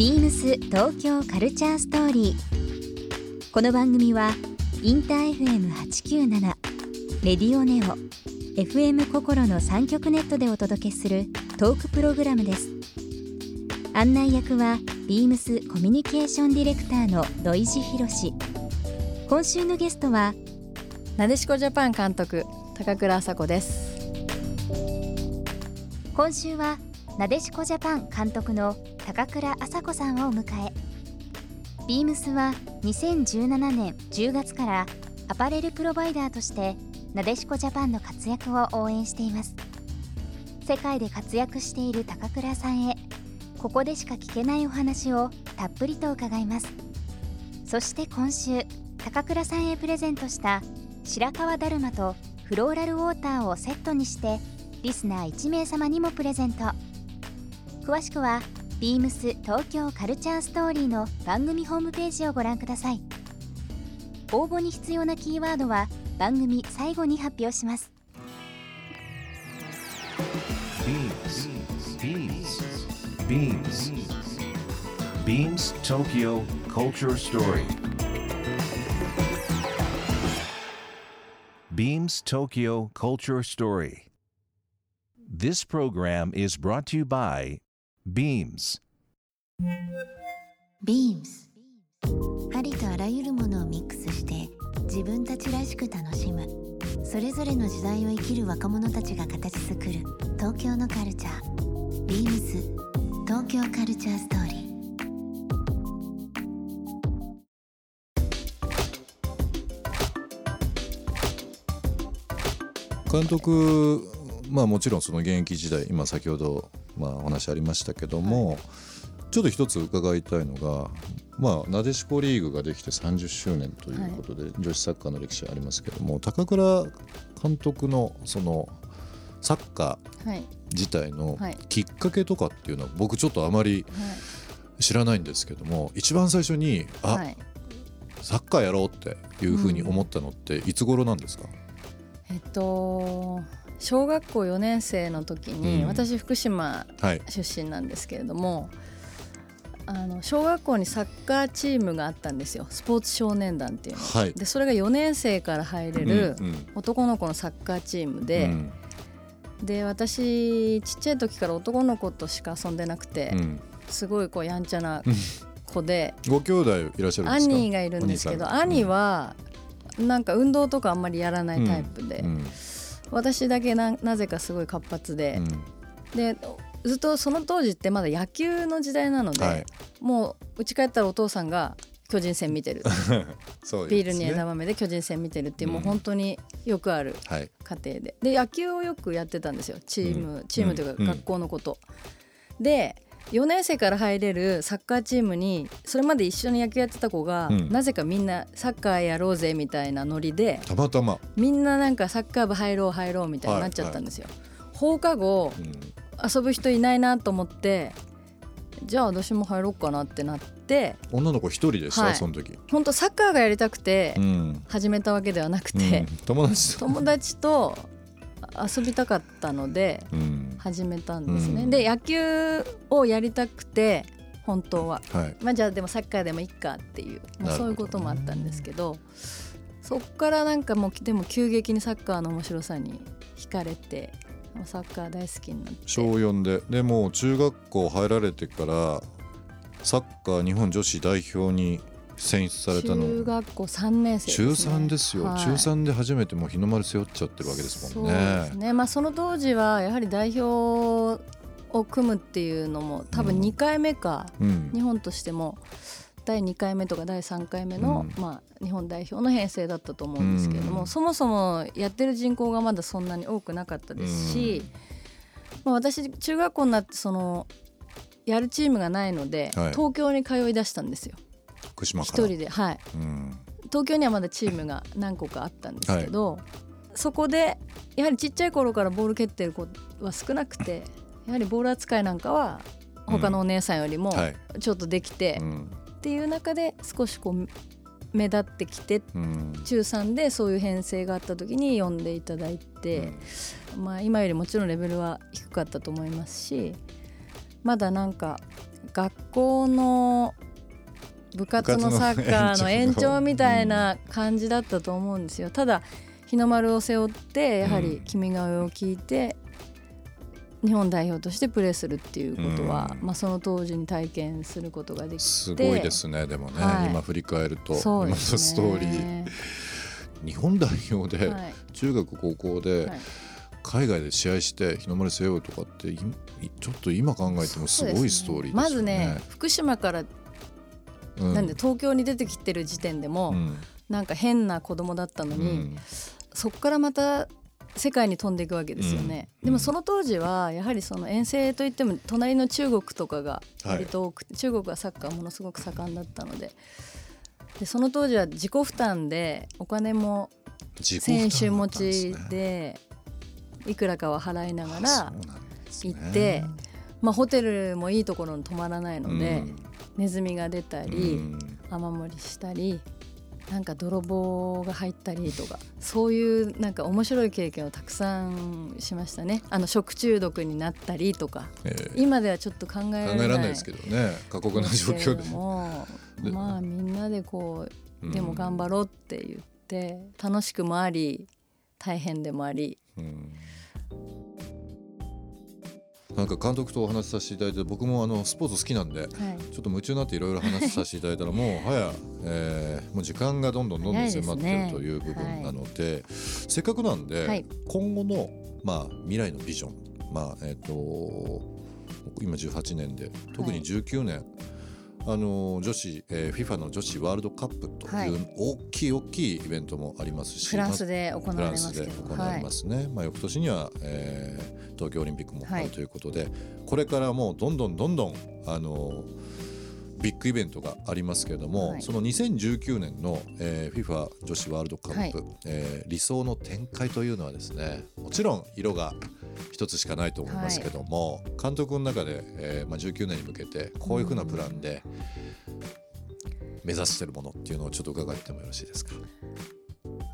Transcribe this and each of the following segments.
ビームス東京カルチャーストーリー。この番組はインター FM897 レディオネオ FM 心の三極ネットでお届けするトークプログラムです。案内役はビームスコミュニケーションディレクターの土井博志。今週のゲストはなでしこジャパン監督高倉麻子です今週はなでしこジャパン監督の高倉麻子さんをお迎え。ビームスは2017年10月からアパレルプロバイダーとしてなでしこジャパンの活躍を応援しています。世界で活躍している高倉さんへここでしか聞けないお話をたっぷりと伺います。そして今週高倉さんへプレゼントした白川だるまとフローラルウォーターをセットにしてリスナー1名様にもプレゼント。詳しくは beams 東京カルチャーストーリーの番組ホームページをご覧ください応募に必要なキーワードは番組最後に発表します Beams. Beams Tokyo Culture Story. Beams Tokyo Culture Story. This program is brought to you by Beams. Beams. ありとあらゆるものをミックスして自分たちらしく楽しむ。それぞれの時代を生きる若者たちが形作る東京のカルチャー。Beams. 東京カルチャーストーリー。監督まあもちろんその現役時代今先ほどまあお話ありましたけども、ちょっと一つ伺いたいのがまあなでしこリーグができて30周年ということで、女子サッカーの歴史ありますけども高倉監督のそのサッカーはい。自体のはい。きっかけとかっていうのは僕ちょっとあまり知らないんですけども一番最初にあ、はい。サッカーやろうっていうふうに思ったのっていつ頃なんですか、えっと小学校4年生の時に、うん。私福島はい。出身なんですけれどもあの小学校にサッカーチームがあったんですよ。スポーツ少年団っていうの、はい。でそれが4年生から入れる男の子のサッカーチームで、うん。で私ちっちゃい時から男の子としか遊んでなくて、うん。すごいこうやんちゃな子でご兄弟いらっしゃるんですか？兄がいるんですけどお兄はなんか運動とかあんまりやらないタイプで、うん私だけななぜかすごい活発でう、ん。でずっとその当時ってまだ野球の時代なので、はい。もう家帰ったらお父さんが巨人戦見てる。そうビールに枝豆で巨人戦見てるっていう、うん。もう本当によくあるはい。家庭で。で野球をよくやってたんですよ。チーム、うん。チームといううん。か学校のこと。で4年生から入れるサッカーチームにそれまで一緒に野球やってた子が、うん。なぜかみんなサッカーやろうぜみたいなノリでたまたま、みんななんかサッカー部入ろう入ろうみたいになっちゃったんですよ。放課後うん。遊ぶ人いないなと思ってじゃあ私も入ろうかなってなって女の子一人でした、はい。その時、本当サッカーがやりたくてうん。始めたわけではなくうん。て、友達と、友達と遊びたかったのでうん。始めたんですね。うん。で野球をやりたくて本当は、はい。まあ、じゃあでもサッカーでもいいかっていう、まあ、そういうこともあったんですけどそっからなんかもうでも急激にサッカーの面白さに惹かれてサッカー大好きになって。小4で。でもう中学校入られてからサッカー日本女子代表に選出された中の学校3年生中です、ね、3ですよ、はい。中3で初めてもう日の丸背負っちゃってるわけですもんそうでねすね、まあ、その当時はやはり代表を組むっていうのも多分うん。2回目か、うん。日本としても第2回目とか第3回目の、うん。まあ、日本代表の編成だったと思うんですけれども、うん。そもそもやってる人口がまだそんなに多くなかったですし、まあ、私中学校になってそのやるチームがないので、はい。東京に通い出したんですよ。一福島から。人ではい。うん。東京にはまだチームが何個かあったんですけど、そこでやはりちっちゃい頃からボール蹴ってる子は少なくてやはりボール扱いなんかは他のお姉さんよりもはい。ちょっとできて、うんっていう中で少しこう目立ってきてうん。中3でそういう編成があった時に呼んでいただいて、まあ、今よりもちろんレベルは低かったと思いますしまだなんか学校の部活のサッカーの延長みたいな感じだったと思うんですよ。ただ日の丸を背負ってやはり「君が代」を聞いて日本代表としてプレーするっていうことは、まあ、その当時に体験することができてすごいですね。でもね、はい、今振り返ると、ね、今のストーリー。日本代表で、はい、中学高校で、はい。海外で試合して日の丸背負うとかってちょっと今考えてもすごいストーリーですね。まずね福島からなんで東京に出てきてる時点でも、うん、なんか変な子供だったのに、うん、そこからまた世界に飛んでいくわけですよね、うん、でもその当時はやはりその遠征といっても隣の中国とかが割と多くて、はい、中国はサッカーものすごく盛んだったので。でその当時は自己負担でお金も選手持ちでいくらかは払いながら行って、まあ、ホテルもいいところに泊まらないので、ネズミが出たり、雨漏りしたりなんか泥棒が入ったりとかそういうなんか面白い経験をたくさんしましたね。あの食中毒になったりとか、えー、今ではちょっと考えられないですけどね。過酷な状況でもまあみんなでこうでも頑張ろうって言って楽しくもあり大変でもあり、うんなんか監督とお話しさせていただいて僕もあのスポーツ好きなんで、はい、ちょっと夢中になっていろいろ話させていただいたらもう 早、えー、もう時間がどんどんどんどん迫ってるという部分なので、ね。はい、せっかくなんで、はい、今後の、まあ、未来のビジョン、まあえーと、今18年で特に19年、あの女子、えー、FIFA の女子ワールドカップという大きい大きいイベントもありますし、フランスで行われますね、はい、まあ、翌年には、えー、東京オリンピックもあるということで、はい、これからもうどんどんどんどんあのビッグイベントがありますけれども、はい、その2019年の、えー、FIFA 女子ワールドカップ、はい、えー、理想の展開というのはですねもちろん色が一つしかないと思いますけども、はい、監督の中で、えーまあ、19年に向けてこういうふうなプランで目指しているものっていうのをちょっと伺ってもよろしいですか？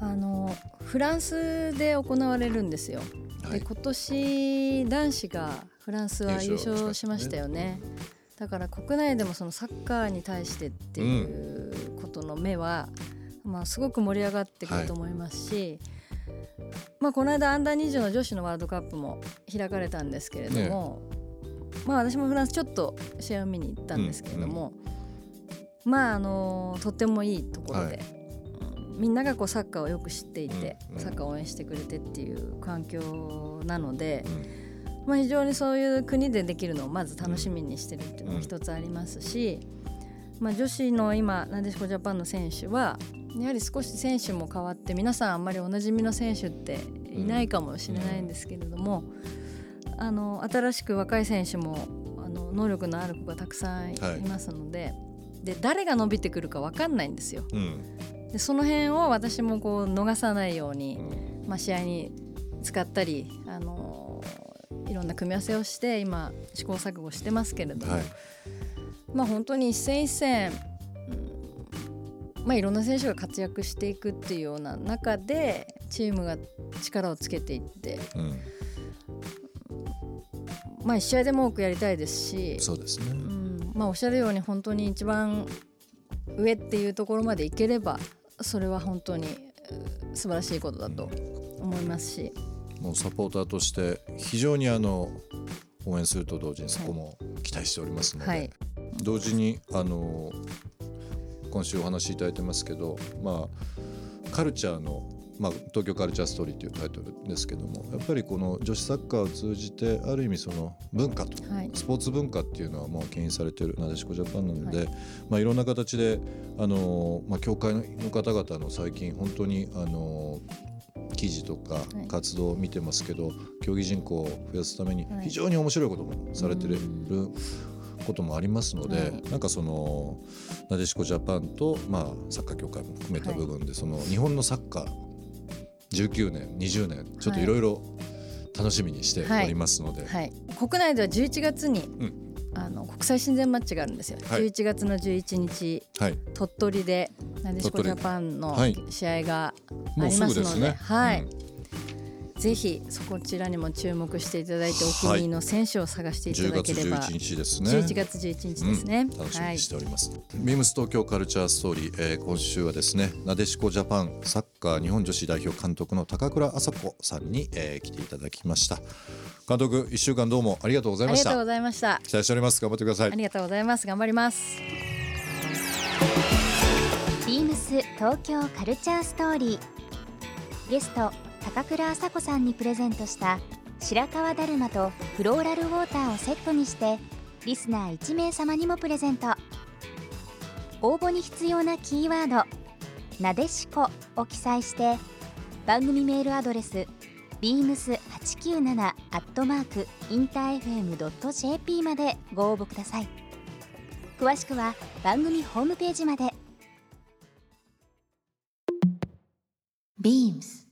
あのフランスで行われるんですよ。で今年男子がフランスは優勝しましたよね。だから国内でもそのサッカーに対してっていうことの目は、うん、まあ、すごく盛り上がってくると思いますし、はい、まあ、この間アンダー20の女子のワールドカップも開かれたんですけれども、ね、まあ、私もフランスちょっと試合を見に行ったんですけれども、うん、まああのとってもいいところで。はいみんながこうサッカーをよく知っていて、サッカーを応援してくれてっていう環境なので、まあ、非常にそういう国でできるのをまず楽しみにしてるっていうのが一つありますし、まあ、女子の今なでしこジャパンの選手はやはり少し選手も変わって皆さんあんまりおなじみの選手っていないかもしれないんですけれども、あの新しく若い選手もあの能力のある子がたくさんいますのではい、で誰が伸びてくるか分かんないんですよ。うん、でその辺を私もこう逃さないように、まあ、試合に使ったりあのいろんな組み合わせをして今試行錯誤してますけれども、はい、まあ本当に一戦一戦、うん、まあ、いろんな選手が活躍していくっていうような中でチームが力をつけていって、うん、まあ1試合でも多くやりたいですしそうですね、うんまあ、おっしゃるように本当に一番上っていうところまでいければそれは本当に素晴らしいことだと思いますし。もうサポーターとして非常にあの応援すると同時にそこも期待しておりますので、はい、同時にあの今週お話しいただいてますけど、まあ、カルチャーの、まあ、東京カルチャーストーリーというタイトルですけどもやっぱりこの女子サッカーを通じてある意味その文化と、はい、スポーツ文化っていうのはもう牽引されているなでしこジャパンなので、はい。まあ、いろんな形であの、まあ、協会の方々の最近本当にあの記事とか活動を見てますけど、はい、競技人口を増やすために非常に面白いこともされてることもありますので、はい、なんかそのなでしこジャパンと、まあ、サッカー協会も含めた部分で、その日本のサッカー19年20年ちょっとい。ろいろ楽しみにしておりますので、はい、国内では11月に、うん。あの国際親善マッチがあるんですよ、はい、11月の11日、はい、鳥取でなでしこジャパンの試合がありますので、ね、はい、うん、ぜひそこちらにも注目していただいてお気に入りの選手を探していた10月だければ、11日ですね。11月11日ですね、うん楽しみはい。にしております、ビームス東京カルチャーストーリー、えー今週はですねなでしこジャパンサッカー日本女子代表監督の高倉麻子さんに、えー来ていただきました。監督1週間どうもありがとうございました。ありがとうございました。期待しております。頑張ってください。ありがとうございます。頑張ります。ビームス東京カルチャーストーリー。ゲスト高倉麻子さんにプレゼントした白川だるまとフローラルウォーターをセットにしてリスナー1名様にもプレゼント。応募に必要なキーワード「なでしこ」を記載して番組メールアドレス beams897-infm.jp までご応募ください。詳しくは番組ホームページまで。ビームス。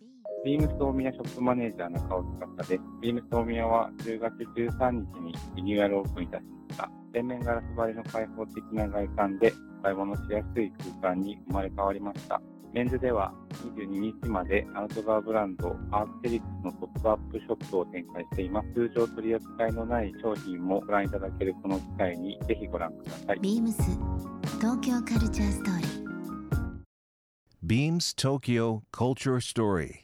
ビームス大宮ショップマネージャー中尾司です。ビームス大宮は10月13日にリニューアルオープンいたしました。全面ガラス張りの開放的な外観でお買い物しやすい空間に生まれ変わりました。メンズでは22日までアウトドアブランドアークテリックスのポップアップショップを展開しています。通常取り扱いのない商品もご覧いただけるこの機会にぜひご覧ください。ビームス東京カルチャーストーリー Beams Tokyo Culture Story.